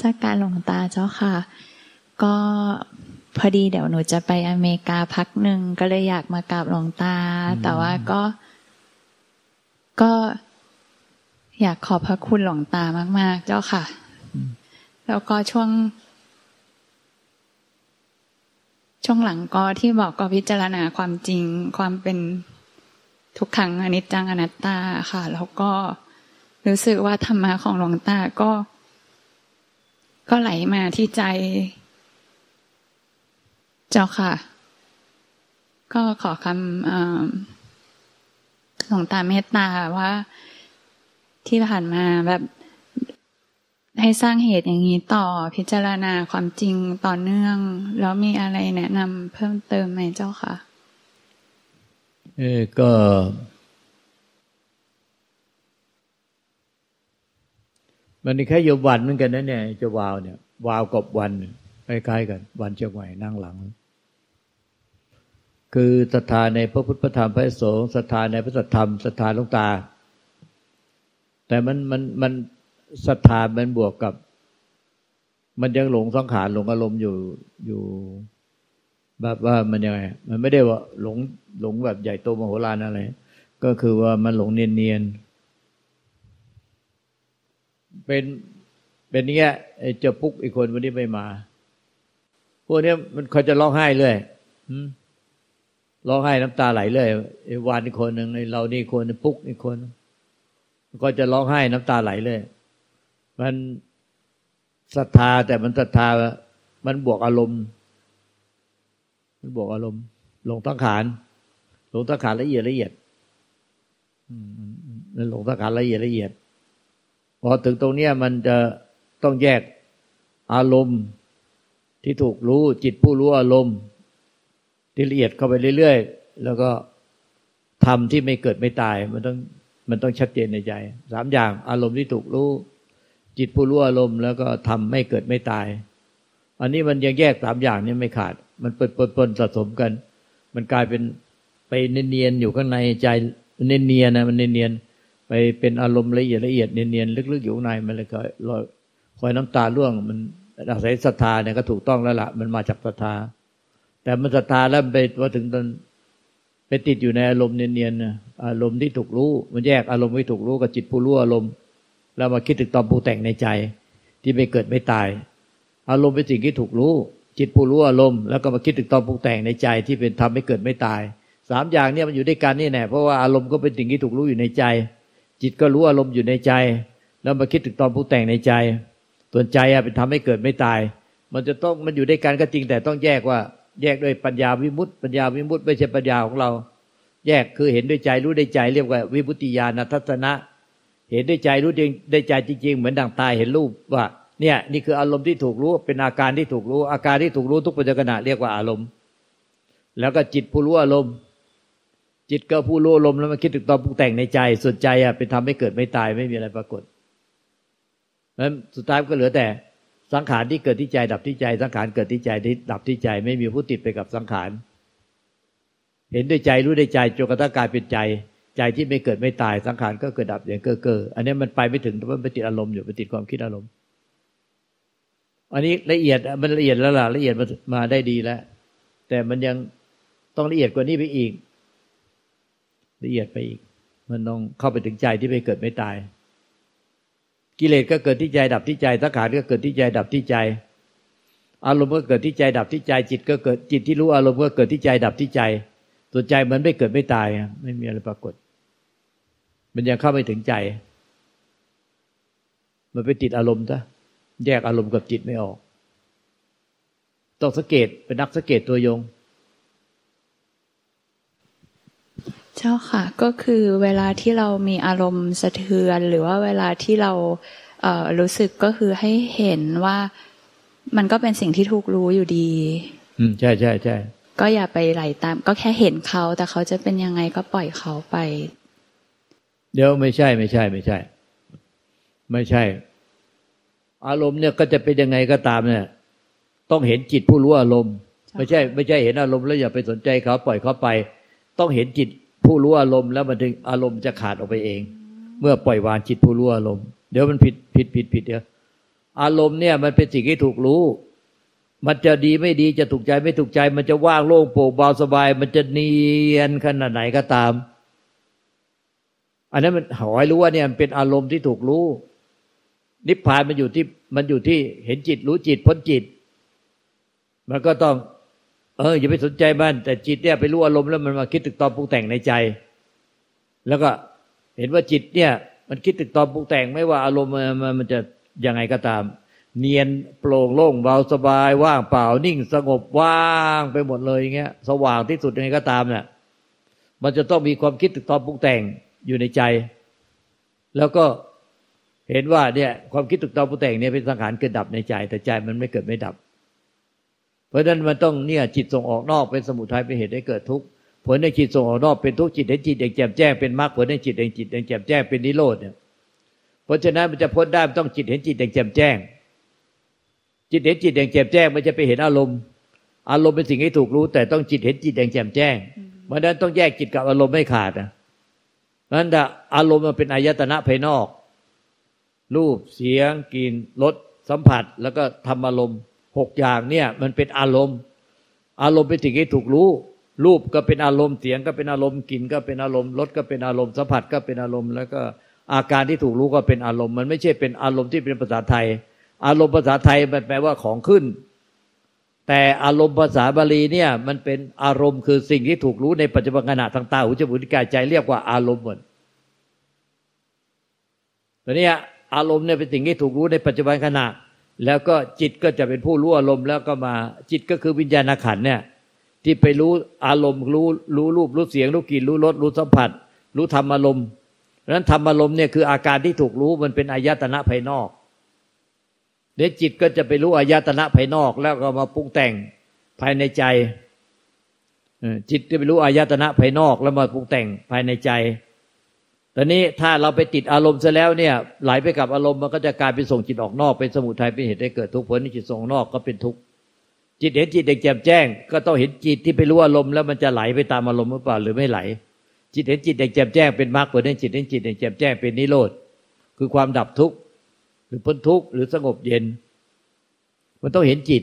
สการหลวงตาเจ้าค่ะ ก็พอดีเดี๋ยวหนูจะไปอเมริกาพักหนึ่งก็เลยอยากมากราบหลวงตา แต่ว่าก็ก็อยากขอบพระคุณหลวงตามาก ๆ เจ้าค่ะ แล้วก็ช่วง ช่วงหลังก็ที่บอกก็พิจารณาความจริงความเป็นทุกขังอนิจจังอนัตตาค่ะ แล้วก็รู้สึกว่าธรรมะของหลวงตาก็ ก็ไหลมาที่ใจ เจ้าค่ะ ก็ขอคำหลวงตาเมตตาว่าที่ผ่านมาแบบให้สร้างเหตุอย่างนี้ต่อพิจารณาความจริงต่อเนื่อง แล้วมีอะไรแนะนำเพิ่มเติมไหมเจ้าค่ะ เออก็ มันแค่โยวันเหมือนกันนะเนี่ยจะวาวเนี่ย วาวกับวันคล้ายๆกัน วันเชียงใหม่นั่งหลัง คือศรัทธาในพระพุทธธรรมพระสงฆ์ศรัทธาในพระสัทธรรมศรัทธาลงตา แต่มันมันมันศรัทธามันบวกกับ มันยังหลงสังขารหลงอารมณ์อยู่อยู่แบบว่ามันยังไงมันไม่ได้ว่าหลงหลงแบบใหญ่โตมโหฬารอะไร ก็คือว่ามันหลงเนียนเนียน เป็นเป็นเงี้ยเจ้าปุ๊กอีกคนวันนี้ไม่มาพวกนี้มันเขาจะร้องไห้เลยร้องไห้น้ำตาไหลเลยไอ้วานอีกคนหนึ่งไอ้เรานี่คนปุ๊กอีกคน ก็จะร้องไห้น้ำตาไหลเลย มันศรัทธาแต่มันศรัทธา มันบวกอารมณ์ มันบวกอารมณ์ หลงตั้งขานหลงตั้งขานละเอียดละเอียดมันหลงตั้งขานละเอียดละเอียด พอถึงตรงเนี้ยมันจะต้องแยกอารมณ์ที่ถูกรู้จิตผู้รู้อารมณ์ที่ละเอียดเข้าไปเรื่อยๆ แล้วก็ทำที่ไม่เกิดไม่ตาย มันต้องมันต้องชัดเจนในใจสามอย่างอารมณ์ที่ถูกรู้ จิตผู้รู้อารมณ์แล้วก็ทำไม่เกิดไม่ตาย อันนี้มันยังแยกสามอย่างนี้ไม่ขาด มันเปิดปนสะสมกัน มันกลายเป็นไปเนียนๆอยู่ข้างในใจเนียนๆนะมันเนียนๆ เป็นอารมณ์ละเอียดละเอียดเนียนๆลึกๆอยู่ในมันเลยก็ลอยคอยน้ำตาร่วง มันอาศัยศรัทธาเนี่ยก็ถูกต้องแล้วละมันมาจากศรัทธา แต่มันศรัทธาแล้วไปพอถึงตอนไปติดอยู่ในอารมณ์เนียนๆอารมณ์ที่ถูกรู้ มันแยกอารมณ์ไม่ถูกรู้กับจิตผู้รู้อารมณ์ แล้วมาคิดถึงตอนผู้แต่งในใจ ที่ไม่เกิดไม่ตาย อารมณ์เป็นสิ่งที่ถูกรู้ จิตผู้รู้อารมณ์แล้วก็มาคิดถึงตอนผู้แต่งในใจที่เป็นทำให้เกิดไม่ตายสามอย่างเนี่ยมันอยู่ด้วยกันนี่แน่เพราะว่าอารมณ์ก็เป็นสิ่งที่ถูกรู้อยู่ในใจ จิตก็รู้อารมณ์อยู่ในใจ แล้วมาคิดถึงตอนผู้แต่งในใจ ส่วนใจอะเป็นทำให้เกิดไม่ตาย มันจะต้องมันอยู่ด้วยกันก็จริงแต่ต้องแยกว่า แยกด้วยปัญญาวิมุตติปัญญาวิมุตติไม่ใช่ปัญญาของเรา แยกคือเห็นด้วยใจรู้ด้วยใจเรียกว่า วิมุตติญาณทัศนะ เห็นด้วยใจรู้จริงด้วยใจจริง ๆ เหมือนดังตายเห็นรูปว่าเนี่ยนี่คืออารมณ์ที่ถูกรู้เป็นอาการที่ถูกรู้ อาการที่ถูกรู้ทุกปัจจุบันเรียกว่าอารมณ์ แล้วก็จิตผู้รู้อารมณ์ จิตก็ผู้รู้ลมแล้วมาคิดถึงตอนปรุงแต่งในใจส่วนใจอะเป็นทำให้เกิดไม่ตายไม่มีอะไรปรากฏแล้วสุดท้ายก็เหลือแต่สังขารที่เกิดที่ใจ ดับที่ใจ สังขารเกิดที่ใจที่ดับที่ใจ ไม่มีผู้ติดไปกับสังขาร เห็นด้วยใจรู้ด้วยใจจนกระทั่งกายเป็นใจ ใจที่ไม่เกิดไม่ตายสังขารก็เกิดดับอย่างเก้อเก้ออันนี้มันไปไม่ถึงเพราะมันไปติดอารมณ์อยู่ไปติดความคิดอารมณ์ อันนี้ละเอียดมันละเอียดแล้วล่ะละเอียดมาได้ดีแล้วแต่มันยังต้องละเอียดกว่านี้ไปอีก ละเอียดไปอีก มันต้องเข้าไปถึงใจที่ไม่เกิดไม่ตาย กิเลสก็เกิดที่ใจดับที่ใจสังขารก็เกิดที่ใจดับที่ใจ อารมณ์ก็เกิดที่ใจดับที่ใจ จิตก็เกิดจิตที่รู้อารมณ์ก็เกิดที่ใจดับที่ใจตัวใจเหมือนไม่เกิดไม่ตายไม่มีอะไรปรากฏ มันยังเข้าไม่ถึงใจ มันไปติดอารมณ์ซะแยกอารมณ์กับจิตไม่ออก ต้องสังเกตเป็นนักสังเกตตัวยง เจ้าค่ะ ก็คือเวลาที่เรามีอารมณ์สะเทือน หรือว่าเวลาที่เราเอ่อรู้สึกก็คือให้เห็นว่ามันก็เป็นสิ่งที่ถูกรู้อยู่ดี อืมใช่ใช่ใช่ก็อย่าไปไหลตาม ก็แค่เห็นเขา แต่เขาจะเป็นยังไงก็ปล่อยเขาไป เดี๋ยวไม่ใช่ไม่ใช่ไม่ใช่ ไม่ใช่ อารมณ์เนี่ยก็จะเป็นยังไงก็ตามเนี่ย ต้องเห็นจิตผู้รู้อารมณ์ ไม่ใช่ ไม่ใช่เห็นอารมณ์แล้วอย่าไปสนใจเขาปล่อยเขาไป ต้องเห็นจิต ผู้รู้อารมณ์แล้วมันถึงอารมณ์จะขาดออกไปเอง เมื่อปล่อยวางจิตผู้รู้อารมณ์เดี๋ยวมันผิดผิดผิดผิดเดี๋ยวอารมณ์เนี่ยมันเป็นสิ่งที่ถูกรู้ มันจะดีไม่ดีจะถูกใจไม่ถูกใจ มันจะว่างโล่งโปร่งเบาสบาย มันจะเนียนขนาดไหนก็ตาม อันนั้นมันหอยรู้ว่าเนี่ยมันเป็นอารมณ์ที่ถูกรู้ นิพพานมันอยู่ที่มันอยู่ที่เห็นจิตรู้จิตพ้นจิต มันก็ต้อง เอออย่าไปสนใจมันแต่จิตเนี่ยไปรู้อารมณ์แล้วมันมาคิดตึกตอมปรุงแต่งในใจ แล้วก็เห็นว่าจิตเนี่ย มันคิดตึกตอมปรุงแต่งไม่ว่าอารมณ์มันมันจะยังไงก็ตาม เนียนโปร่งโล่งเบาสบายว่างเปล่านิ่งสงบว่างไปหมดเลยอย่างเงี้ย สว่างที่สุดยังไงก็ตามเนี่ยมันจะต้องมีความคิดตึกตอมปรุงแต่งอยู่ในใจ แล้วก็เห็นว่าเนี่ย ความคิดตึกตอมปรุงแต่งเนี่ยเป็นสังขารเกิดดับในใจ แต่ใจมันไม่เกิดไม่ดับ ราะฉะนั้นมันต้องเนี่ยจิตส่งออกนอกเป็นสมุทัยเป็นเหตุให้เกิดทุกข์ผลในจิตส่งออกนอกเป็นทุกข์จิตเห็นจิตเองแจ่มแจ้งเป็นมรรคผลในจิตเองจิตเองแจ่มแจ้งเป็นนิโรธเนี่ยเพราะฉะนั้นมันจะพ้นได้มันต้องจิตเห็นจิตอย่างแจ่มแจ้ง จิตเห็นจิตอย่างแจ่มแจ้งมันจะไปเห็นอารมณ์ อารมณ์เป็นสิ่งที่ถูกรู้ แต่ต้องจิตเห็นจิตอย่างแจ่มแจ้งเพราะนั้นต้องแยกจิตกับอารมณ์ไม่ขาดนะนั้นถ้าอารมณ์มันเป็นอายตนะภายนอก รูปเสียงกลิ่นรสสัมผัส แล้วก็ธรรมอารมณ์ หกอย่างเนี่ยมันเป็นอารมณ์ อารมณ์เป็นสิ่งที่ถูกรู้ รูปก็เป็นอารมณ์เสียงก็เป็นอารมณ์กลิ่นก็เป็นอารมณ์รสก็เป็นอารมณ์สัมผัสก็เป็นอารมณ์ แล้วก็อาการที่ถูกรู้ก็เป็นอารมณ์ มันไม่ใช่เป็นอารมณ์ที่เป็นภาษาไทย อารมณ์ภาษาไทยมันแปลว่าของขึ้น แต่อารมณ์ภาษาบาลีเนี่ยมันเป็นอารมณ์คือสิ่งที่ถูกรู้ในปัจจุบันขณะทางตาหูจมูกลิ้นกายใจเรียกว่าอารมณ์หมดตอนนี้อารมณ์เนี่ยเป็นสิ่งที่ถูกรู้ในปัจจุบันขณะ แล้วก็จิตก็จะเป็นผู้รู้อารมณ์แล้วก็มาจิตก็คือวิญญาณขันเนี่ย ที่ไปรู้อารมณ์รู้รู้รูปรู้เสียงรู้กลิ่นรู้รสรู้สัมผัส รู้ธรรมอารมณ์เพราะนั้นธรรมอารมณ์เนี่ยคืออาการที่ถูกรู้มันเป็นอายตนะภายนอกเดี๋ยวจิตก็จะไปรู้อายตนะภายนอก แล้วก็มาปรุงแต่งภายในใจจิตจะไปรู้อายตนะภายนอกแล้วมาปรุงแต่งภายในใจ ตอนนี้ถ้าเราไปติดอารมณ์ซะแล้วเนี่ยไหลไปกับอารมณ์มันก็จะกลายเป็นส่งจิตออกนอก เป็นสมุทัยเป็นเหตุให้เกิดทุกข์ผลที่จิตส่งนอกก็เป็นทุกข์จิตเห็นจิตเด็กแจ่มแจ้ง ก็ต้องเห็นจิตที่ไปรู้อารมณ์แล้วมันจะไหลไปตามอารมณ์หรือเปล่าหรือไม่ไหล จิตเห็นจิตอย่างแจ่มแจ้งเป็นมรรคผลเห็นจิตเห็นจิตอย่างแจ่มแจ้งเป็นนิโรธคือความดับทุกข์หรือพ้นทุกข์หรือสงบเย็น มันต้องเห็นจิต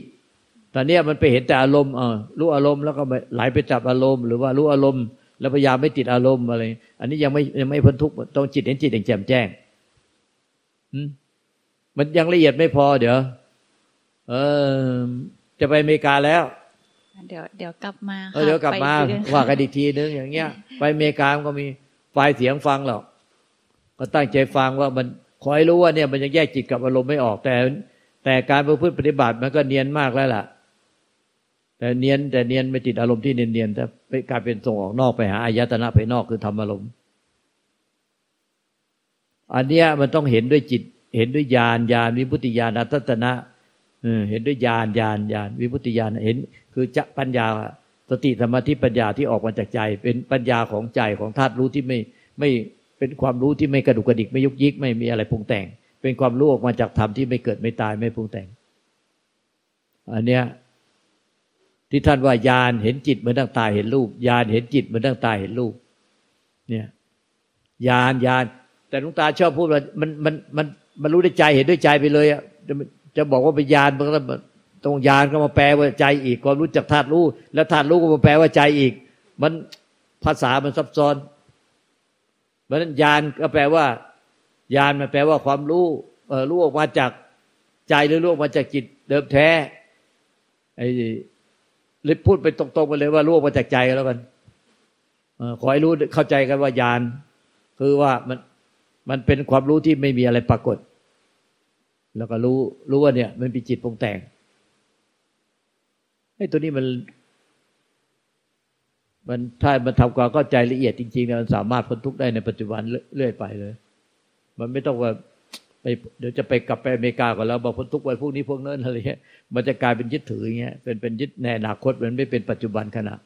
ตอนนี้มันไปเห็นแต่อารมณ์เออรู้อารมณ์แล้วก็ไหลไปจับอารมณ์ หรือว่ารู้อารมณ์ แล้วพยายามไม่ติดอารมณ์อะไร อันนี้ยังไม่ยังไม่พ้นทุกข์ต้องจิตเห็นจิตอย่างแจ่มแจ้งมันยังละเอียดไม่พอ เดี๋ยว เออ จะไปอเมริกาแล้ว เดี๋ยวเดี๋ยวกลับมาเดี๋ยวกลับมาว่ากันอีกทีนึงอย่างเงี้ย ไปอเมริกาก็มีไฟเสียงฟังหรอกก็ตั้งใจฟังว่ามันคอยรู้ว่าเนี่ยมันยังแยกจิตกับอารมณ์ไม่ออกแต่ แต่การประพฤติปฏิบัติมันก็เนียนมากแล้วล่ะแต่ เนียนแต่เนียนไม่ติดอารมณ์ที่เนียนๆแต่ไปกลายเป็นส่งออกนอกไปหาอายตนะภายนอกคือทำอารมณ์อันเนี้ยมันต้องเห็นด้วยจิต เห็นด้วยญาณญาณวิพุติญาณอัตตนะเห็นด้วยญาณญาณญาณวิพุติญาณเห็น คือจะปัญญาสติสมาธิปัญญาที่ออกมาจากใจ เป็นปัญญาของใจของธาตุรู้ที่ไม่ไม่เป็นความรู้ที่ไม่กระดุกกระดิกไม่ยุกยิกไม่มีอะไรปรุงแต่ง เป็นความรู้ออกมาจากธรรมที่ไม่เกิดไม่ตายไม่ปรุงแต่ง อันเนี้ย ที่ท่านว่าญาณเห็นจิตเหมือนตั้งตาเห็นรูปญาณเห็นจิตเหมือนตั้งตาเห็นรูป เนี่ยญาณญาณแต่ลุงตาชอบพูดว่ามันมันมันมันรู้ด้วยใจเห็นด้วยใจไปเลยอะจะบอกว่าเป็นญาณมันก็ตรงญาณก็มาแปลว่าใจอีกความรู้จักธาตุรู้ แล้วธาตุรู้ก็มาแปลว่าใจอีก มันภาษามันซับซ้อนเพราะนั้นญาณก็แปลว่าญาณมันแปลว่าความรู้เออรู้ออกมาจากใจหรือรู้ออกมาจากจิตเดิมแท้ไอ้ เลยพูดไปตรงๆไปเลยว่ารู้มาจากใจแล้วกันขอให้รู้เข้าใจกันว่าญาณคือว่ามันมันเป็นความรู้ที่ไม่มีอะไรปรากฏ แล้วก็รู้รู้ว่าเนี่ย มันเป็นจิตปรุงแต่งไอ้ตัวนี้มัน มันถ้ามันทำความเข้าใจละเอียดจริงๆมันสามารถพ้นทุกข์ได้ในปัจจุบันเรื่อยไปเลย มันไม่ต้องว่า ไปเดี๋ยวจะไปกลับไปอเมริกาก่อนแล้วบอกพ้นทุกข์ไว้พวกนี้พวกนั้นอะไรเงี้ยมันจะกลายเป็นยึดถืออย่างเงี้ยเป็นเป็นยึดในอนาคตมันไม่เป็นปัจจุบันขณะ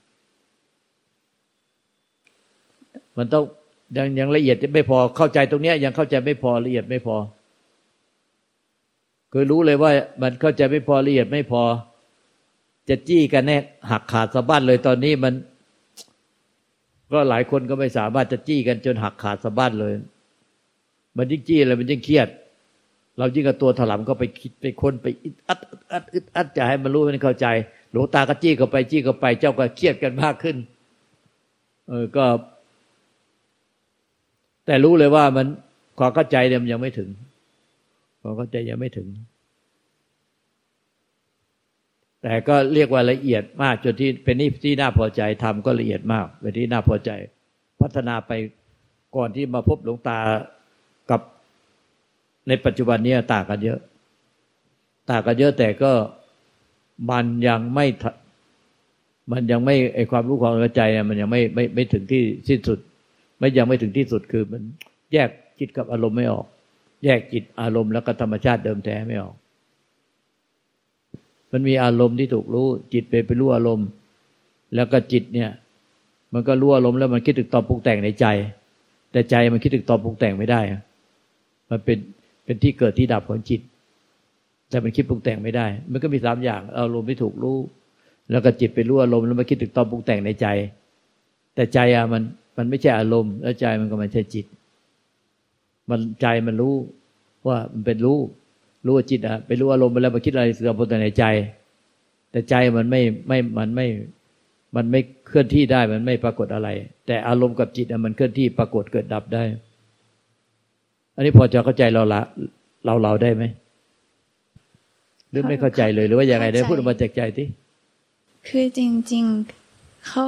มันต้องยังยังละเอียดไม่พอเข้าใจตรงเนี้ยยังเข้าใจไม่พอละเอียดไม่พอคือรู้เลยว่ามันเข้าใจไม่พอละเอียดไม่พอ จะจี้กันแน่หักขาดสะบั้นเลยตอนนี้มัน ก็หลายคนก็ไม่สามารถจะจี้กันจนหักขาดสะบั้นเลย มันยิ่งจี้แล้วมันยิ่งเครียด เรายิ่งกับตัวถลำก็ไปคิดไปค้นไปอัดอัดอัดอัดจะให้มันรู้มันเข้าใจ หลวงตาก็จี้เข้าไปจี้เข้าไป เจ้าก็เครียดกันมากขึ้น เออก็ แต่รู้เลยว่ามันความเข้าใจเนี่ยมันยังไม่ถึงความเข้าใจยังไม่ถึง แต่ก็เรียกว่าละเอียดมากจนที่เป็นนี่ที่น่าพอใจทำก็ละเอียดมากเป็นที่น่าพอใจ พัฒนาไปก่อนที่มาพบหลวงตา ในปัจจุบันนี้ต่างกันเยอะ ต่างกันเยอะแต่ก็มันยังไม่มันยังไม่ไอความรู้ความเข้าใจมันยังไม่ไม่ไม่ถึงที่สิ้นสุด ไม่ยังไม่ถึงที่สุดคือมันแยกจิตกับอารมณ์ไม่ออก แยกจิตอารมณ์แล้วก็ธรรมชาติเดิมแท้ไม่ออก มันมีอารมณ์ที่ถูกรู้ จิตไปไปรู้อารมณ์ แล้วก็จิตเนี่ย มันก็รู้อารมณ์แล้วมันคิดถึงตอนปรุงแต่งในใจ แต่ใจมันคิดถึงตอนปรุงแต่งไม่ได้มันเป็น เป็นที่เกิดที่ดับของจิต แต่มันคิดปรุงแต่งไม่ได้ มันก็มีสามอย่างอารมณ์ไม่ถูกรู้ แล้วก็จิตไปรู้อารมณ์แล้วมาคิดถึงตอนปรุงแต่งในใจ แต่ใจอะมันมันไม่ใช่อารมณ์ แล้วใจมันก็ไม่ใช่จิต มันใจมันรู้ว่ามันเป็นรู้ รู้ว่าจิตอะไปรู้อารมณ์ไปแล้วมาคิดอะไรเสื่อมปรุงแต่งในใจ แต่ใจมันไม่ไม่มันไม่มันไม่เคลื่อนที่ได้มันไม่ปรากฏอะไร แต่อารมณ์กับจิตอะมันเคลื่อนที่ปรากฏเกิดดับได้ อันนี้พอจะเข้าใจเราละเราเราได้ไหมหรือไม่เข้าใจเลยหรือว่ายังไงได้พูดออกมาจากใจที่คือจริง ๆเข้า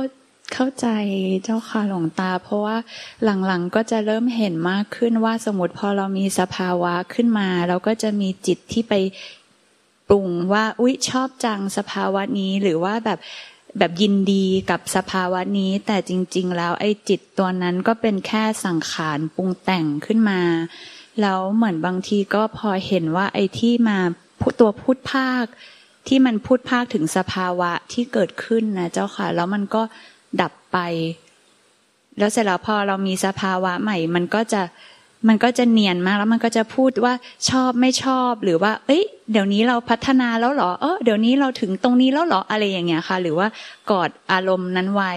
เข้าใจเจ้าค่ะหลวงตา เพราะว่าหลังๆก็จะเริ่มเห็นมากขึ้นว่าสมมติพอเรามีสภาวะขึ้นมาเราก็จะมีจิตที่ไปปรุงว่าอุ๊ยชอบจังสภาวะนี้หรือว่าแบบ แบบยินดีกับสภาวะนี้ แต่จริง ๆ แล้วไอ้จิตตัวนั้นก็เป็นแค่สังขารปรุงแต่งขึ้นมา แล้วเหมือนบางทีก็พอเห็นว่าไอ้ที่มาตัวพูดภาค ที่มันพูดภาคถึงสภาวะที่เกิดขึ้นนะเจ้าค่ะ แล้วมันก็ดับไป แล้วเสร็จแล้วพอเรามีสภาวะใหม่ มันก็จะ มันก็จะเนียนมากแล้วมันก็จะพูดว่าชอบไม่ชอบ หรือว่า เอ้ย เดี๋ยวนี้เราพัฒนาแล้วหรอ เออเดี๋ยวนี้เราถึงตรงนี้แล้วหรออะไรอย่างเงี้ยค่ะ หรือว่ากอดอารมณ์นั้นไว้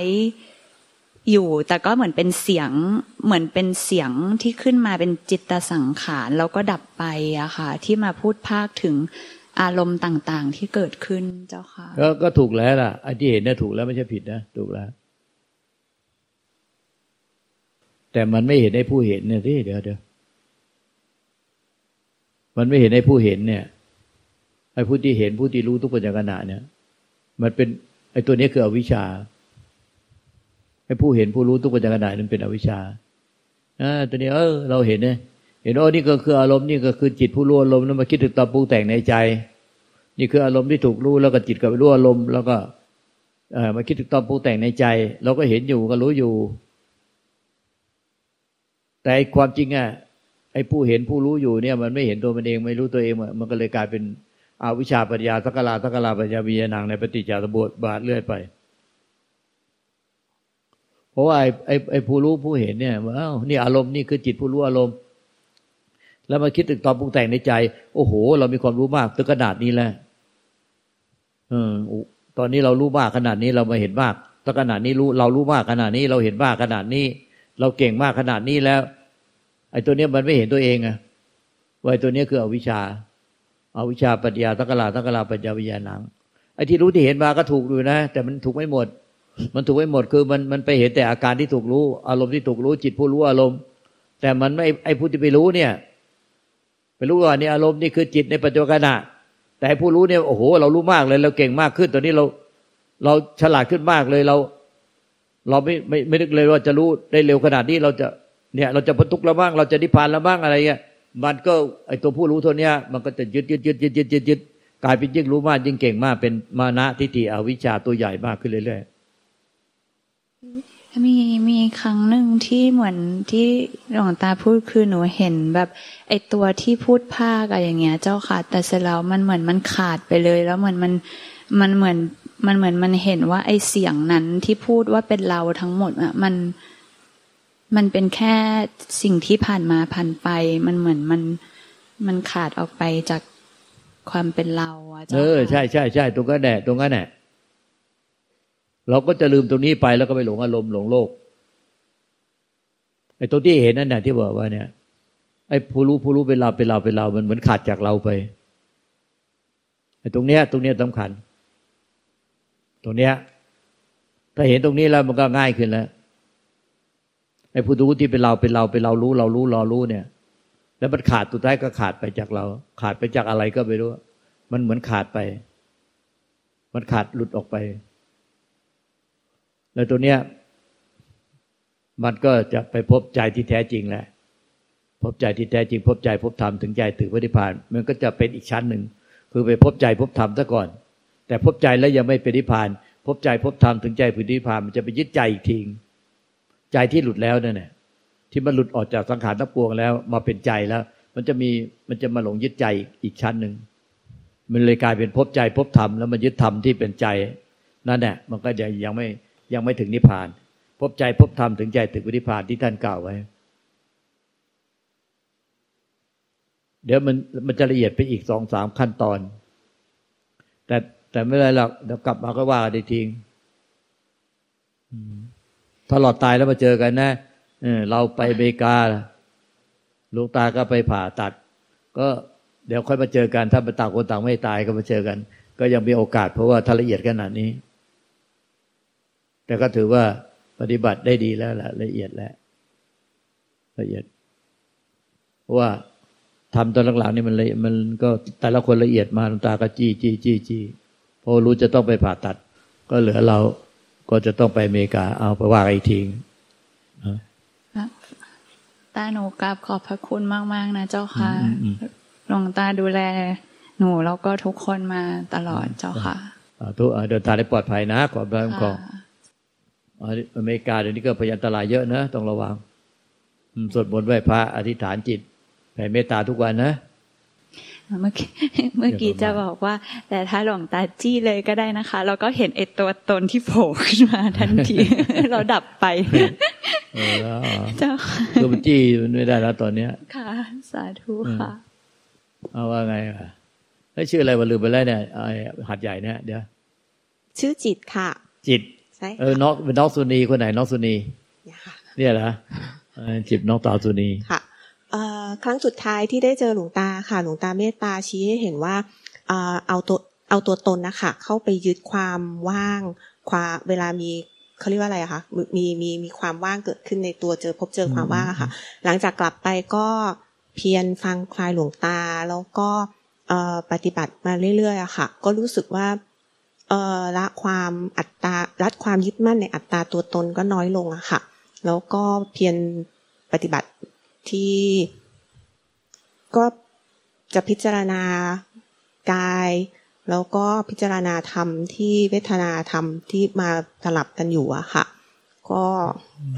อยู่ แต่ก็เหมือนเป็นเสียง เหมือนเป็นเสียงที่ขึ้นมาเป็นจิตสังขารแล้วก็ดับไปอะค่ะ ที่มาพูดภาคถึงอารมณ์ต่างๆ ที่เกิดขึ้นเจ้าค่ะ ก็ถูกแล้วล่ะไอ้ที่เห็นน่ะถูกแล้วไม่ใช่ผิดนะถูกแล้ว แต่มันไม่เห็นในผู้เห็นเนี่ยที่เดี๋ยวเดี๋ยวมันไม่เห็นในผู้เห็นเนี่ยไอ้ผู้ที่เห็นผู้ที่รู้ทุกปัญญาขณะเนี่ย มันเป็นไอ้ตัวนี้คืออวิชชาไอ้ผู้เห็นผู้รู้ทุกปัญญาขณะนั้นเป็นอวิชชาอ่าตัวนี้เออเราเห็นเนี่ยเห็นโอ้นี่ก็คืออารมณ์นี่ก็คือจิตผู้รู้อารมณ์แล้วมาคิดถึงตอปรุงแต่งในใจ นี่คืออารมณ์ที่ถูกรู้แล้วก็จิตกับรู้อารมณ์แล้วก็เออมาคิดถึงตอนปรุงแต่งในใจ เราก็เห็นอยู่ก็รู้อยู่ แต่ความจริงอะไอ้ผู้เห็นผู้รู้อยู่เนี่ย มันไม่เห็นตัวมันเองไม่รู้ตัวเองมันก็เลยกลายเป็นอาวิชาปัญญาสักลาสักลาปัญญาวิญญาณในปฏิจจสมุปบาทเรื่อยไป เพราะว่าไอ้ไอ้ไอ้ผู้รู้ผู้เห็นเนี่ยว้าวนี่อารมณ์นี่คือจิตผู้รู้อารมณ์ แล้วมาคิดถึงตอนปรุงแต่งในใจ โอ้โห เรามีความรู้มากถึงขนาดนี้แล้วเออตอนนี้เรารู้มากขนาดนี้เรามาเห็นมากตอนขนาดนี้รู้เรารู้มากขนาดนี้เราเห็นมากขนาดนี้ เราเก่งมากขนาดนี้แล้ว ไอ้ตัวนี้มันไม่เห็นตัวเองอะว่าตัวนี้คืออวิชชาอาวิชชาปัญญาตักลาตักลาปัญญาวิญญาณังไอ้ที่รู้ที่เห็นมาก็ถูกดูนะ แต่มันถูกไม่หมด มันถูกไม่หมดคือมันมันไปเห็นแต่อาการที่ถูกรู้ อารมณ์ที่ถูกรู้จิตผู้รู้อารมณ์ แต่มันไม่ไอ้ผู้ที่ไปรู้เนี่ยไปรู้ว่านี่อารมณ์นี่คือจิตในปัจจุบันะแต่ผู้รู้เนี่ยโอ้โห เรารู้มากเลย เราเก่งมากขึ้นตอนนี้เรา เราฉลาดขึ้นมากเลยเรา เราไม่ไม่ไม่นึกเลยว่าจะรู้ได้เร็วขนาดนี้เราจะเนี่ย เราจะพ้นทุกข์แล้วบ้างเราจะนิพพานแล้วบ้างอะไรเงี้ยมันก็ไอตัวผู้รู้ตัวเนี้ย มันก็จะยึดยึดยึดยึดยึดยึดยึดกลายเป็นยิ่งรู้มากยิ่งเก่งมากเป็นมานะทิฏฐิอวิชชาตัวใหญ่มากขึ้นเรื่อยๆมีมีครั้งหนึ่งที่เหมือนที่หลวงตาพูดคือหนูเห็นแบบ ไอตัวที่พูดภาคอะไรอย่างเงี้ย เจ้าค่ะ แต่เสร็จแล้วมันเหมือนมันขาดไปเลย แล้วเหมือนมันมันเหมือน มันเหมือนมันเห็นว่าไอเสียงนั้นที่พูดว่าเป็นเราทั้งหมดอะมันมันเป็นแค่สิ่งที่ผ่านมาผ่านไป มันเหมือนมันมันขาดออกไปจากความเป็นเราอะเออใช่ใช่ใช่ตรงนั้นแหละตรงนั้นแหละเราก็จะลืมตรงนี้ไปแล้วก็ไปหลงอารมณ์หลงโลกไอ้ตัวที่เห็นนั่นแหละที่บอกว่าเนี่ย ไอ้ผู้รู้ผู้รู้เป็นเราเป็นเราเป็นเรา มันเหมือนขาดจากเราไปไอ้ตรงเนี้ย ตรงเนี้ยสำคัญ ตรงเนี้ย ถ้าเห็นตรงนี้แล้วมันก็ง่ายขึ้นแล้วไอ้ผู้รู้ที่เป็นเราเป็นเราเป็นเรารู้ เรารู้เรารู้เนี่ย แล้วมันขาดตัวท้ายก็ขาดไปจากเรา ขาดไปจากอะไรก็ไม่รู้ มันเหมือนขาดไป มันขาดหลุดออกไป แล้วตัวเนี้ย มันก็จะไปพบใจที่แท้จริงแหละพบใจที่แท้จริง พบใจพบธรรมถึงใจถึงพระนิพพาน มันก็จะเป็นอีกชั้นหนึ่ง คือไปพบใจพบธรรมซะก่อน แต่พบใจแล้วยังไม่เป็นนิพพาน พบใจพบธรรมถึงใจเป็นนิพพานมันจะไปยึดใจอีกทีใจที่หลุดแล้วนั่นแหละที่มันหลุดออกจากสังขารทั้งปวงแล้วมาเป็นใจแล้ว มันจะมีมันจะมาหลงยึดใจอีกชั้นหนึ่งมันเลยกลายเป็นพบใจพบธรรมแล้วมันยึดธรรมที่เป็นใจนั่นแหละมันก็ยังยังไม่ยังไม่ถึงนิพพาน พบใจพบธรรมถึงใจถึงนิพพานที่ท่านกล่าวไว้ เดี๋ยวมันมันจะละเอียดไปอีกสองสามขั้นตอน แต่ แต่ไม่ไรหรอกเดี๋ยวกลับมาก็ว่ากันอีกทีถ้าหลอดตายแล้วมาเจอกันนะเราไปอเมริกาลูกตาก็ไปผ่าตัด ก็เดี๋ยวค่อยมาเจอกัน ถ้าไปต่างคนต่างไม่ตายก็มาเจอกัน ก็ยังมีโอกาส เพราะว่าถ้าละเอียดขนาดนี้ แต่ก็ถือว่าปฏิบัติได้ดีแล้วละละเอียดแล้วละเอียดว่าทำตอนหลังๆนี่มันเลยมันก็แต่ละคนละเอียดมาลงตาก็จี้จี้จี้จี้ พอรู้จะต้องไปผ่าตัด ก็เหลือเราก็จะต้องไปอเมริกา เอาไปว่าอีกทีตาหนูกราบขอบพระคุณมากๆนะเจ้าค่ะหลวงตาดูแล หนูแล้วก็ทุกคนมาตลอดเจ้าค่ะทุกเดินทางได้ปลอดภัยนะ ขอบคุณของอเมริกาเดี๋ยวนี้ก็พยันตรายเยอะนะ ต้องระวังสวดมนต์ไหว้พระอธิษฐานจิตแผ่เมตตาทุกวันนะ เมื่อกี้เมื่อกี้จะบอกว่า แต่ถ้าหลวงตาจี้เลยก็ได้นะคะ เราก็เห็นไอตัวตนที่โผล่ขึ้นมาทันที เราดับไปเจ้าคือมันจี้มันไม่ได้แล้วตอนเนี้ย ค่ะ สาธุค่ะ เอาว่าไงอะแล้วชื่ออะไรวะลืมไปแล้วเนี่ยไอหัดใหญ่เนี่ยเดี๋ยวชื่อจิตค่ะ จิตใช่เออน้องเป็นน้องสุนีคนไหนน้องสุนีเนี่ยเหรอจิตน้องตาสุนีค่ะ ครั้งสุดท้ายที่ได้เจอหลวงตาค่ะ หลวงตาเมตตาชี้ให้เห็นว่าเอาตัวเอาตัวตนนะคะเข้าไปยึดความว่างความเวลามีเขาเรียกว่าอะไรคะมีมีมีความว่างเกิดขึ้นในตัวเจอพบเจอความว่างค่ะ หลังจากกลับไปก็เพียรฟังคลายหลวงตาแล้วก็ปฏิบัติมาเรื่อยๆอะค่ะ ก็รู้สึกว่าละความอัตตาลัดความยึดมั่นในอัตตาตัวตนก็น้อยลงอะค่ะ แล้วก็เพียรปฏิบัติ ที่ก็จะพิจารณากาย แล้วก็พิจารณาธรรมที่เวทนาธรรมที่มาสลับกันอยู่อะค่ะ ก็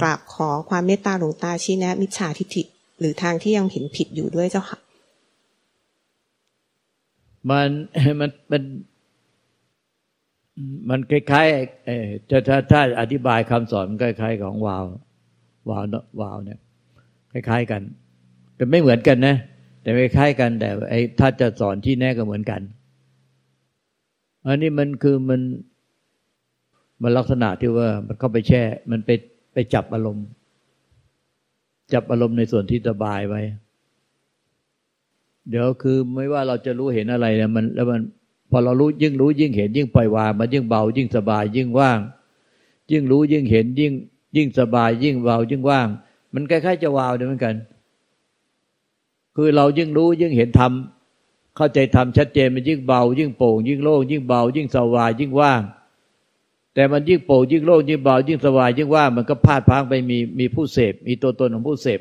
กราบขอความเมตตาหลวงตาชี้แนะ มิจฉาทิฏฐิหรือทางที่ยังเห็นผิดอยู่ด้วยเจ้าค่ะ มันมันมันมันคล้ายๆเออจะถ้าถ้าอธิบายคำสอนมันคล้ายๆของวาววาววาวเนี่ย คล้ายๆกัน แต่ไม่เหมือนกันนะ แต่คล้ายๆกัน แต่ไอ้ถ้าจะสอนที่แน่ก็เหมือนกัน อันนี้มันคือมันมันลักษณะที่ว่ามันเข้าไปแช่ มันไปไปจับอารมณ์ จับอารมณ์ในส่วนที่สบายไว้ เดี๋ยวคือไม่ว่าเราจะรู้เห็นอะไรเนี่ยมันแล้วมันพอเรารู้ยิ่งรู้ยิ่งเห็นยิ่งปล่อยวางมันยิ่งเบา ยิ่งสบายยิ่งว่าง ยิ่งรู้ยิ่งเห็นยิ่ง ยิ่งสบายยิ่งเบายิ่งว่าง มันคล้ายๆจะวาวเหมือนกัน คือเรายิ่งรู้ยิ่งเห็นธรรมเข้าใจธรรมชัดเจนมันยิ่งเบา ยิ่งโปร่งยิ่งโล่งยิ่งเบา ยิ่งสว่างยิ่งว่าง แต่มันยิ่งโปร่งยิ่งโล่งยิ่งเบา ยิ่งสว่างยิ่งว่างมันก็พาดพังไปมีมีผู้เสพมีตัวตนของผู้เสพ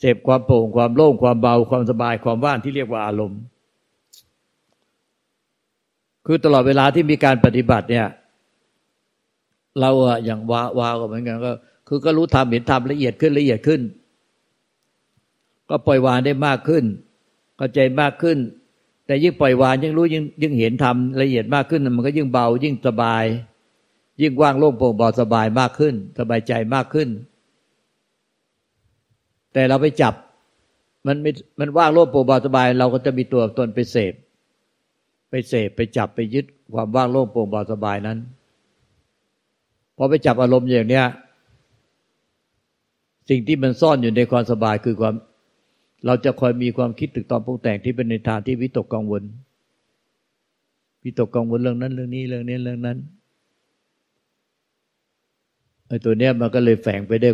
เสพความโปร่งความโล่งความเบาความสบายความว่างที่เรียกว่าอารมณ์ คือตลอดเวลาที่มีการปฏิบัติเนี่ย เราอะอย่างวาวาวก็เหมือนกันก็ คือก็รู้ธรรมเห็นธรรมละเอียดขึ้นละเอียดขึ้น ก็ปล่อยวางได้มากขึ้นเข้าใจมากขึ้น แต่ยิ่งปล่อยวางยิ่งรู้ยิ่งยิ่งเห็นธรรมละเอียดมากขึ้น มันก็ยิ่งเบายิ่งสบาย ยิ่งว่างโล่งโปร่งเบาสบายมากขึ้น สบายใจมากขึ้น แต่เราไปจับ มันไม่มันว่างโล่งโปร่งเบาสบาย เราก็จะมีตัวตนไปเสพ ไปเสพไปจับไปยึดความว่างโล่งโปร่งเบาสบายนั้นพอไปจับอารมณ์อย่างเนี้ย สิ่งที่มันซ่อนอยู่ในความสบายคือความ เราจะคอยมีความคิดตึกตอนปรุงแต่งที่เป็นในทางที่วิตกกังวลวิตกกังวลเรื่องนั้น เรื่องนี้เรื่องนี้เรื่องนั้นไอ้ตัวเนี้ยมันก็เลยแฝงไปได้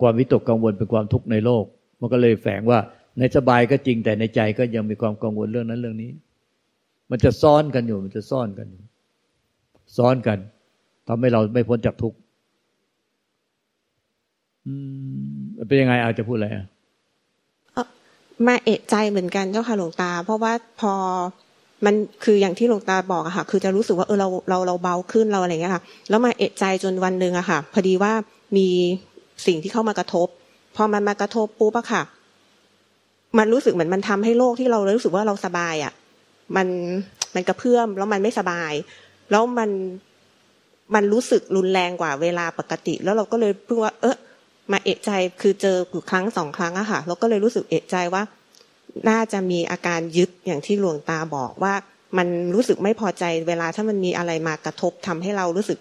ความวิตกกังวลเป็นความทุกข์ในโลก มันก็เลยแฝงว่าในสบายก็จริงแต่ในใจก็ยังมีความกังวลเรื่องนั้นเรื่องนี้ มันจะซ้อนกันอยู่ มันจะซ่อนกันอยู่ซ้อนกันทำให้เราไม่พ้นจากทุกข์ เป็นยังไงอาจจะพูดอะไรอะมาเอะใจเหมือนกันเจ้าค่ะหลวงตา เพราะว่าพอมันคืออย่างที่หลวงตาบอกอะค่ะ คือจะรู้สึกว่าเออเราเราเราเบาขึ้นเราอะไรเงี้ยค่ะ แล้วมาเอะใจจนวันหนึ่งอะค่ะ พอดีว่ามีสิ่งที่เข้ามากระทบ พอมันมากระทบปุ๊บอะค่ะ มันรู้สึกเหมือนมันทำให้โลกที่เรารู้สึกว่าเราสบายอะมันมันกระเพื่อมแล้วมันไม่สบาย แล้วมันมันรู้สึกรุนแรงกว่าเวลาปกติ แล้วเราก็เลยเพิ่งว่า เออ มาเอะใจคือเจออยู่ครั้งสองครั้งอะค่ะเราก็เลยรู้สึกเอะใจว่า น่าจะมีอาการยึดอย่างที่หลวงตาบอกว่า มันรู้สึกไม่พอใจเวลาถ้ามันมีอะไรมากระทบทำให้เรารู้สึก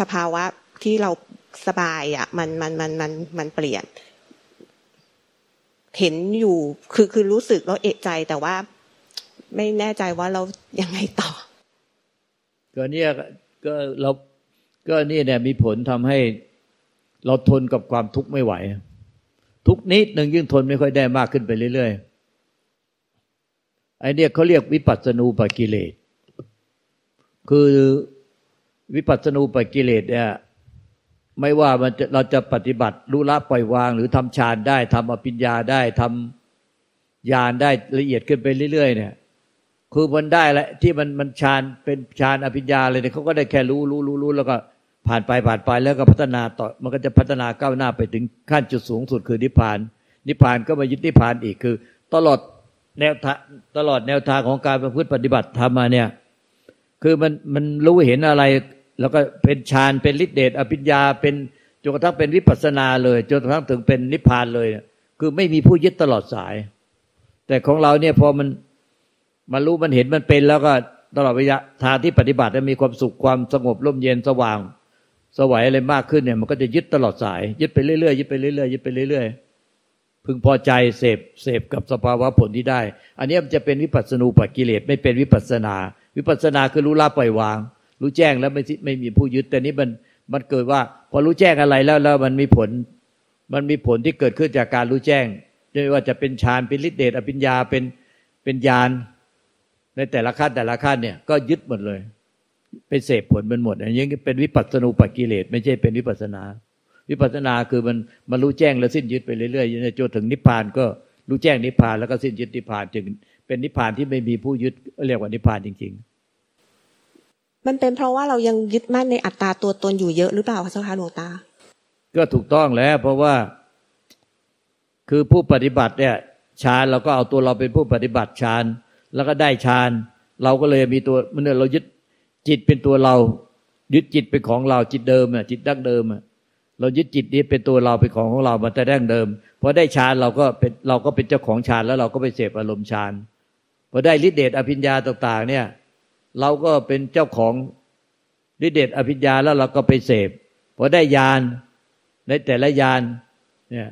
สภาวะที่เราสบายอะมันมันมันมันมันเปลี่ยน เห็นอยู่คือคือรู้สึกแล้วเอะใจแต่ว่า ไม่แน่ใจว่าเรายังไงต่อ ก็เนี่ยก็เราก็นี่เนี่ยมีผลทำให้ เราทนกับความทุกข์ไม่ไหว ทุกนิดหนึ่งยิ่งทนไม่ค่อยได้มากขึ้นไปเรื่อยๆไอเนี่ยเขาเรียกวิปัสสนูปกิเลส คือวิปัสสนูปกิเลสเนี่ยไม่ว่ามันจะเราจะปฏิบัติรู้ละปล่อยวาง หรือทำฌานได้ทำอภิญญาได้ทำญาณได้ละเอียดขึ้นไปเรื่อย ๆ เนี่ย คือมันได้แล้วที่มันมันฌานเป็นฌานอภิญญาอะไรเนี่ยเขาก็ได้แค่รู้รู้รู้รู้แล้วก็ ผ่านไปผ่านไปแล้วก็พัฒนาต่อมันก็จะพัฒนาก้าวหน้าไปถึงขั้นจุดสูงสุดคือนิพพาน นิพพานก็มายึดนิพพานอีกคือ ตลอดแนวทางตลอดแนวทางของการประพฤติปฏิบัติธรรมมาเนี่ยคือมันมันรู้เห็นอะไร แล้วก็เป็นฌานเป็นฤทธิเดชอภิญญาเป็นจนกระทั่งเป็นวิปัสนาเลยจนกระทั่งถึงเป็นนิพพานเลย คือไม่มีผู้ยึดตลอดสาย แต่ของเราเนี่ยพอมันมันรู้มันเห็นมันเป็นแล้วก็ตลอดระยะทางที่ปฏิบัติมีความสุขความสงบร่มเย็นสว่าง สวัยอะไรมากขึ้นเนี่ย มันก็จะยึดตลอดสาย ยึดไปเรื่อยๆยึดไปเรื่อยๆยึดไปเรื่อยๆพึงพอใจเสพเสพกับสภาวะผลที่ได้ อันนี้มันจะเป็นวิปัสสนูปกิเลสไม่เป็นวิปัสนา วิปัสนาคือรู้ละปล่อยวาง รู้แจ้งแล้วไม่ไม่มีผู้ยึด แต่นี้มันมันเกิดว่า พอรู้แจ้งอะไรแล้วแล้วมันมีผล มันมีผลที่เกิดขึ้นจากการรู้แจ้งไม่ว่าจะเป็นฌานเป็นฤทธิเดชอภิญญาเป็นเป็นญาณในแต่ละขั้นแต่ละขั้นเนี่ยก็ยึดหมดเลย ไปเสพผลมันหมดอันนี้เป็นวิปัสสนูปกิเลสไม่ใช่เป็นวิปัสนา วิปัสนาคือมันมันรู้แจ้งแล้วสิ้นยึดไปเรื่อยๆจนถึงนิพพานก็รู้แจ้งนิพพานแล้วก็สิ้นยึดนิพพานจึงเป็นนิพพานที่ไม่มีผู้ยึดเรียกว่านิพพานจริง ๆ มันเป็นเพราะว่าเรายังยึดมั่นในอัตตาตัวตนอยู่เยอะหรือเปล่าคะเจ้าค่ะหลวงตา ก็ถูกต้องแล้ว เพราะว่า คือผู้ปฏิบัติเนี่ยฌานเราก็เอาตัวเราเป็นผู้ปฏิบัติฌานแล้วก็ได้ฌานเราก็เลยมีตัวเมื่อเรายึด จิตเป็นตัวเรา ยึดจิตเป็นของเราจิตเดิมอะจิตดั้งเดิมอะเรายึดจิตนี้เป็นตัวเราเป็นของของเรามาแต่ดั้งเดิมพอได้ฌานเราก็เป็นเราก็เป็นเจ้าของฌานแล้วเราก็ไปเสพอารมณ์ฌานพอได้ฤทธิเดชอภิญญาต่างๆ เนี่ย เราก็เป็นเจ้าของฤทธิเดชอภิญญาแล้วเราก็ไปเสพพอได้ญาณในแต่ละญาณเนี่ย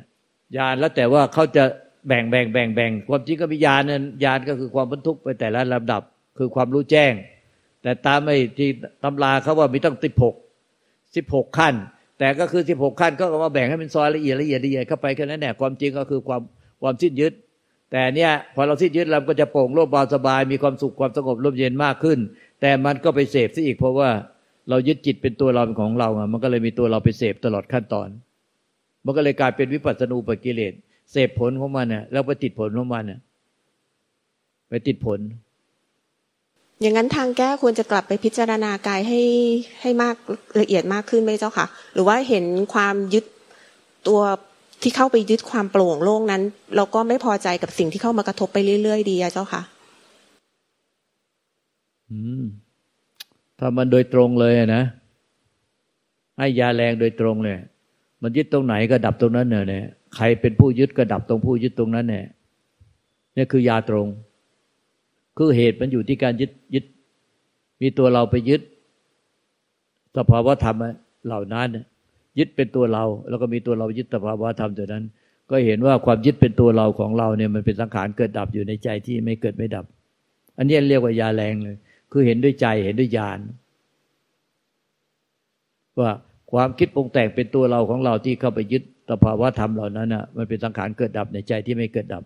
ญาณแล้วแต่ว่าเขาจะแบ่งแบ่งแบ่งแบ่งความจริงก็มีญาณนั้นญาณก็คือความบรรทุกไปแต่ละลำดับ คือความรู้แจ้ง แต่ตามไอ้ที่ตำราเขาว่ามีตั้งสิบหกสิบหกขั้น แต่ก็คือสิบหกขั้นก็มาแบ่งให้เป็นซอยละเอียดละเอียดละเอียดเข้าไปแค่นั้นแหละความจริงก็คือความความสิ้นยึด แต่เนี่ยพอเราสิ้นยึดเราก็จะโปร่งโล่งเบาสบาย มีความสุขความสงบร่มเย็นมากขึ้น แต่มันก็ไปเสพซะอีกเพราะว่าเรายึดจิตเป็นตัวเราเป็นของเราอะมันก็เลยมีตัวเราไปเสพตลอดขั้นตอน มันก็เลยกลายเป็นวิปัสสนูปกิเลสเสพผลของมันเนี่ยแล้วไปติดผลของมันเนี่ยไปติดผล อย่างนั้นทางแก้ควรจะกลับไปพิจารณากายให้ให้มากละเอียดมากขึ้นไหมเจ้าค่ะ หรือว่าเห็นความยึดตัวที่เข้าไปยึดความโปร่งโล่งนั้น เราก็ไม่พอใจกับสิ่งที่เข้ามากระทบไปเรื่อยๆ ดีอะเจ้าค่ะ อืมถ้ามันโดยตรงเลยนะให้ยาแรงโดยตรงเลย มันยึดตรงไหนก็ดับตรงนั้นเนี่ยใครเป็นผู้ยึดก็ดับตรงผู้ยึดตรงนั้นเนี่ยนี่คือยาตรง คือเหตุมันอยู่ที่การยึดยึด มีตัวเราไปยึดสภาวะธรรมเหล่านั้น ยึดเป็นตัวเรา แล้วก็มีตัวเรายึดสภาวะธรรมตัวนั้น ก็เห็นว่าความยึดเป็นตัวเราของเราเนี่ยมันเป็นสังขารเกิดดับอยู่ในใจที่ไม่เกิดไม่ดับ อันนี้เรียกว่ายาแรงเลย คือเห็นด้วยใจเห็นด้วยญาณว่าความคิดปรุงแต่งเป็นตัวเราของเราที่เข้าไปยึดสภาวะธรรมเหล่านั้นอะมันเป็นสังขารเกิดดับในใจที่ไม่เกิดดับ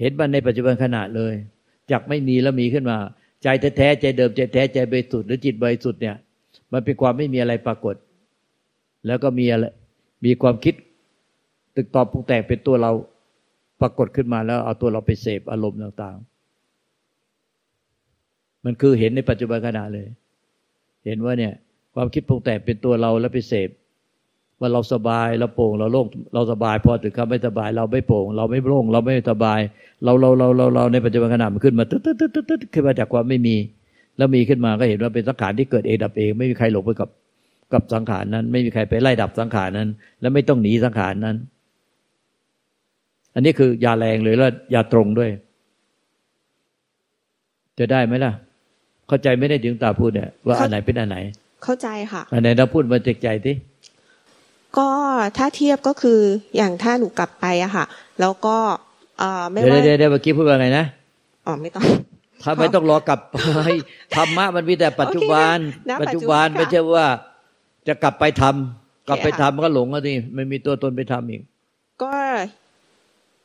เห็นมันในปัจจุบันขณะเลย จากไม่มีแล้วมีขึ้นมา ใจแท้ใจเดิมใจแท้ใจบริสุทธิ์หรือจิตบริสุทธิ์เนี่ย มันเป็นความไม่มีอะไรปรากฏ แล้วก็มีอะไรมีความคิดตึกตอบปรุงแต่งเป็นตัวเราปรากฏขึ้นมาแล้วเอาตัวเราไปเสพอารมณ์ต่างๆ มันคือเห็นในปัจจุบันขณะเลย เห็นว่าเนี่ย ความคิดปรุงแต่งเป็นตัวเราแล้วไปเสพ ว่าเราสบายเราโปร่งเราโล่งเราสบายพอถึงคำไม่สบาย เราไม่โปร่ง เราไม่โล่งเราไม่สบาย เราเราเราเราเราในปัจจุบันขณะมันขึ้นมาตึ๊ดตึ๊ดตึ๊ดตึ๊ดขึ้นมาจากความไม่มี แล้วมีขึ้นมาก็เห็นว่าเป็นสังขารที่เกิดเองดับเอง ไม่มีใครหลงไปกับกับสังขารนั้น ไม่มีใครไปไล่ดับสังขารนั้น และไม่ต้องหนีสังขารนั้น อันนี้คือยาแรงเลยแล้วยาตรงด้วย จะได้ไหมล่ะ เข้าใจไม่ได้ถึงตาพูดเนี่ยว่าอันไหนเป็นอันไหน เข้าใจค่ะ อันไหนเราพูดมาจากใจที่ ก็ถ้าเทียบก็คืออย่างถ้าหนูกลับไปอะค่ะ แล้วก็เออไม่ว่าเดี๋ยวเดี๋ยวเมื่อกี้พูดว่าไงนะอ๋อไม่ต้องถ้าไม่ต้องรอกลับไปธรรมะมันมีแต่ปัจจุบัน ปัจจุบันไม่ใช่ว่า จะกลับไปทำกลับไปทำก็หลงก็ทีไม่มีตัวตนไปทำอีกก็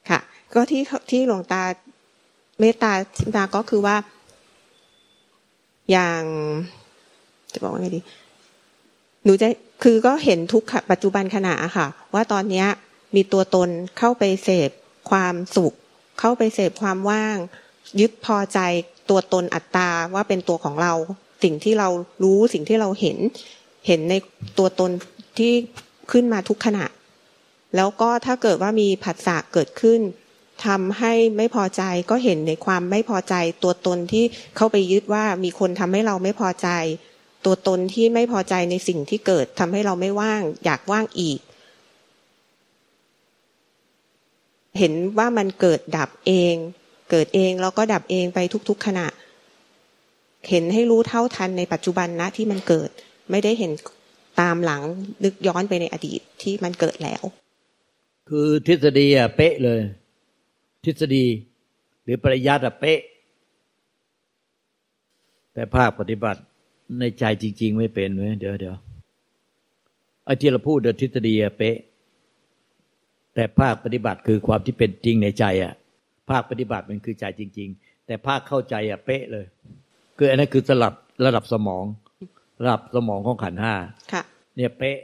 ค่ะ ก็ที่ที่หลวงตาเมตตาตาก็คือว่า อย่าง จะบอกว่าไงดี หนูจะ คือก็เห็นทุกปัจจุบันขณะค่ะ ว่าตอนนี้มีตัวตนเข้าไปเสพความสุข เข้าไปเสพความว่าง ยึดพอใจตัวตนอัตตาว่าเป็นตัวของเรา สิ่งที่เรารู้สิ่งที่เราเห็น เห็นในตัวตนที่ขึ้นมาทุกขณะ แล้วก็ถ้าเกิดว่ามีผัสสะเกิดขึ้นทำให้ไม่พอใจก็เห็นในความไม่พอใจตัวตนที่เข้าไปยึดว่ามีคนทำให้เราไม่พอใจ ตัวตนที่ไม่พอใจในสิ่งที่เกิดทำให้เราไม่ว่าง อยากว่างอีก เห็นว่ามันเกิดดับเอง เกิดเองแล้วก็ดับเองไปทุกๆขณะ เห็นให้รู้เท่าทันในปัจจุบันนะที่มันเกิด ไม่ได้เห็นตามหลังนึกย้อนไปในอดีตที่มันเกิดแล้ว คือทฤษฎีอะเป๊ะเลย ทฤษฎี หรือปริยัติอะเป๊ะ แต่ภาคปฏิบัติ ในใจจริง ๆ ไม่เป็นเว้ยเดี๋ยวเดี๋ยวไอ้ที่เราพูดเดทฤษฎีเป๊ะ แต่ภาคปฏิบัติคือความที่เป็นจริงในใจอะ ภาคปฏิบัติมันคือใจจริง ๆ แต่ภาคเข้าใจอะเป๊ะเลย คืออันนั้นคือสลับระดับสมอง ระดับสมองของขันห้าเนี่ยเป๊ะ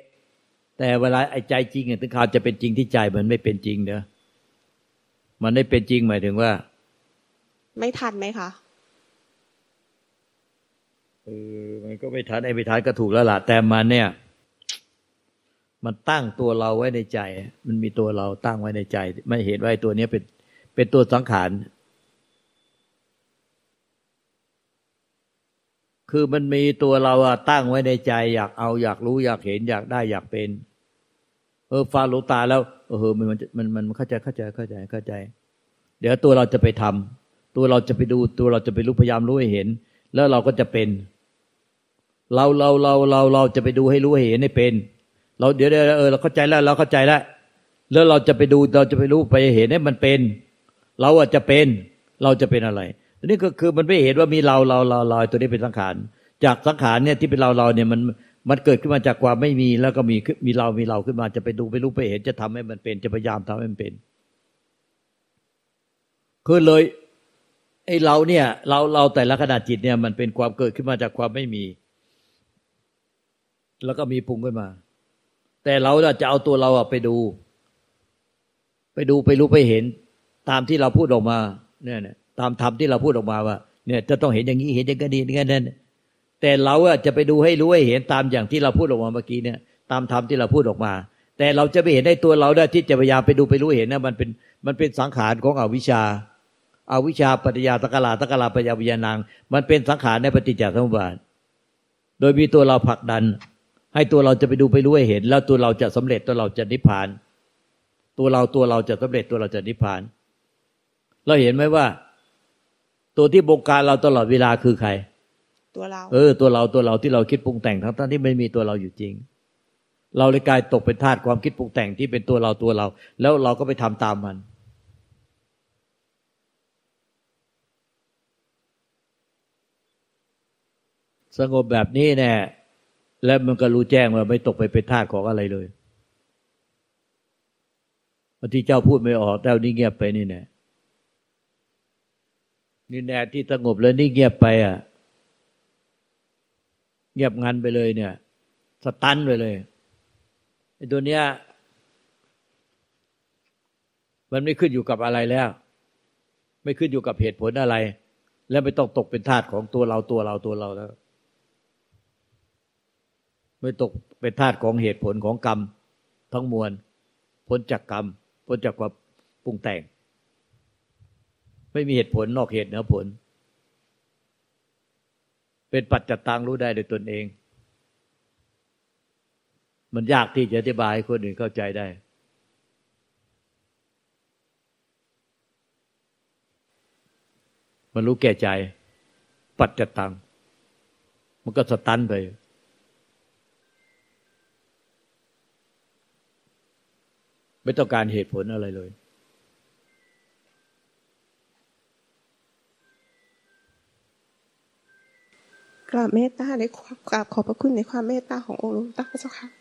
แต่เวลาไอ้ใจจริงเนี่ยถึงข่าวจะเป็นจริงที่ใจมันไม่เป็นจริงเด้อมันไม่เป็นจริงหมายถึงว่า ไม่ทันไหมคะเออมันก็ไม่ทันไอ้ไม่ทันก็ถูกแล้วล่ะแต่มันเนี่ย มันตั้งตัวเราไว้ในใจ มันมีตัวเราตั้งไว้ในใจ ไม่เห็นว่าตัวนี้เป็นเป็นตัวสังขารคือมันมีตัวเราอะตั้งไว้ในใจ อยากเอาอยากรู้อยากเห็นอยากได้อยากเป็น เออฟังหลวงตาแล้วเออมันมันมันมันเข้าใจเข้าใจเข้าใจเข้าใจ เดี๋ยวตัวเราจะไปทำตัวเราจะไปดูตัวเราจะไปรู้พยายามรู้ให้เห็น แล้วเราก็จะเป็น เราเราเราเราเราจะไปดูให้รู้ให้เห็นให้เป็น เราเดี๋ยวเดี๋ยวเออเราเข้าใจแล้วเราเข้าใจแล้วแล้วเราจะไปดูเราจะไปรู้ไปเห็นให้มันเป็น เราอาจจะเป็น เราจะเป็นอะไรอันนี้ก็คือมันไม่เห็นว่ามีเราเราเราเราตัวนี้เป็นสังขารจากสังขารเนี่ยที่เป็นเราเราเนี่ยมันมันเกิดขึ้นมาจากความไม่มีแล้วก็มีมีเรามีเราขึ้นมาจะไปดูไปรู้ไปเห็นจะทำให้มันเป็น จะพยายามทำให้มันเป็นคือเลยไอ้เราเนี่ย เราเราแต่ละขนาดจิตเนี่ยมันเป็นความเกิดขึ้นมาจากความไม่มี แล้วก็มีพุงขึ้นมา แต่เราจะเอาตัวเราไปดู ไปดูไปรู้ไปเห็น ตามที่เราพูดออกมา เนี่ยตามธรรมที่เราพูดออกมาว่า เนี่ยจะต้องเห็นอย่างนี้เห็นอย่างนี้อย่างนั้นแต่เราจะไปดูให้รู้ให้เห็นตามอย่างที่เราพูดออกมาเมื่อกี้เนี่ย ตามธรรมที่เราพูดออกมา แต่เราจะไปเห็นในตัวเราได้ที่จะพยายามไปดูไปรู้เห็นนะมันเป็นมันเป็นสังขารของอวิชชาอาวิชชาปัญญาตะกลาตะกลาปัญญาวิญญาณัง มันเป็นสังขารในปฏิจจสมุปบาท โดยมีตัวเราผลักดัน ให้ตัวเราจะไปดูไปรู้ให้เห็น แล้วตัวเราจะสำเร็จตัวเราจะนิพพาน ตัวเราตัวเราจะสำเร็จตัวเราจะนิพพาน เราเห็นไหมว่า ตัวที่บงการเราตลอดเวลาคือใคร ตัวเรา เออ ตัวเราตัวเราที่เราคิดปรุงแต่งทั้งทั้งที่ไม่มีตัวเราอยู่จริง เราเลยกลายตกเป็นทาสความคิดปรุงแต่งที่เป็นตัวเราตัวเรา แล้วเราก็ไปทำตามมันสงบแบบนี้แน่ แล้วมันก็รู้แจ้งว่าไม่ตกไปเป็นทาสของอะไรเลยที่เจ้าพูดไม่ออกแต่นี่เงียบไปนี่แน่นี่แน่ที่สงบแล้วนี่เงียบไปอะ เงียบงันไปเลยเนี่ย สตันไปเลยไอ้ตัวเนี้ย มันไม่ขึ้นอยู่กับอะไรแล้ว ไม่ขึ้นอยู่กับเหตุผลอะไร แล้วไม่ต้องตกเป็นทาสของตัวเราตัวเราตัวเราแล้ว ไม่ตกเป็นทาสของเหตุผลของกรรม ทั้งมวลพ้นจากกรรมพ้นจากความปรุงแต่ง ไม่มีเหตุผลนอกเหตุเหนือผล เป็นปัจจตังรู้ได้โดยตนเอง มันยากที่จะอธิบายให้คนอื่นเข้าใจได้ มันรู้แก่ใจ ปัจจตัง มันก็สตันไป ไม่ต้องการเหตุผลอะไรเลย กราบเมตตาในความกราบขอบพระคุณในความเมตตาขององค์หลวงตาเจ้าค่ะ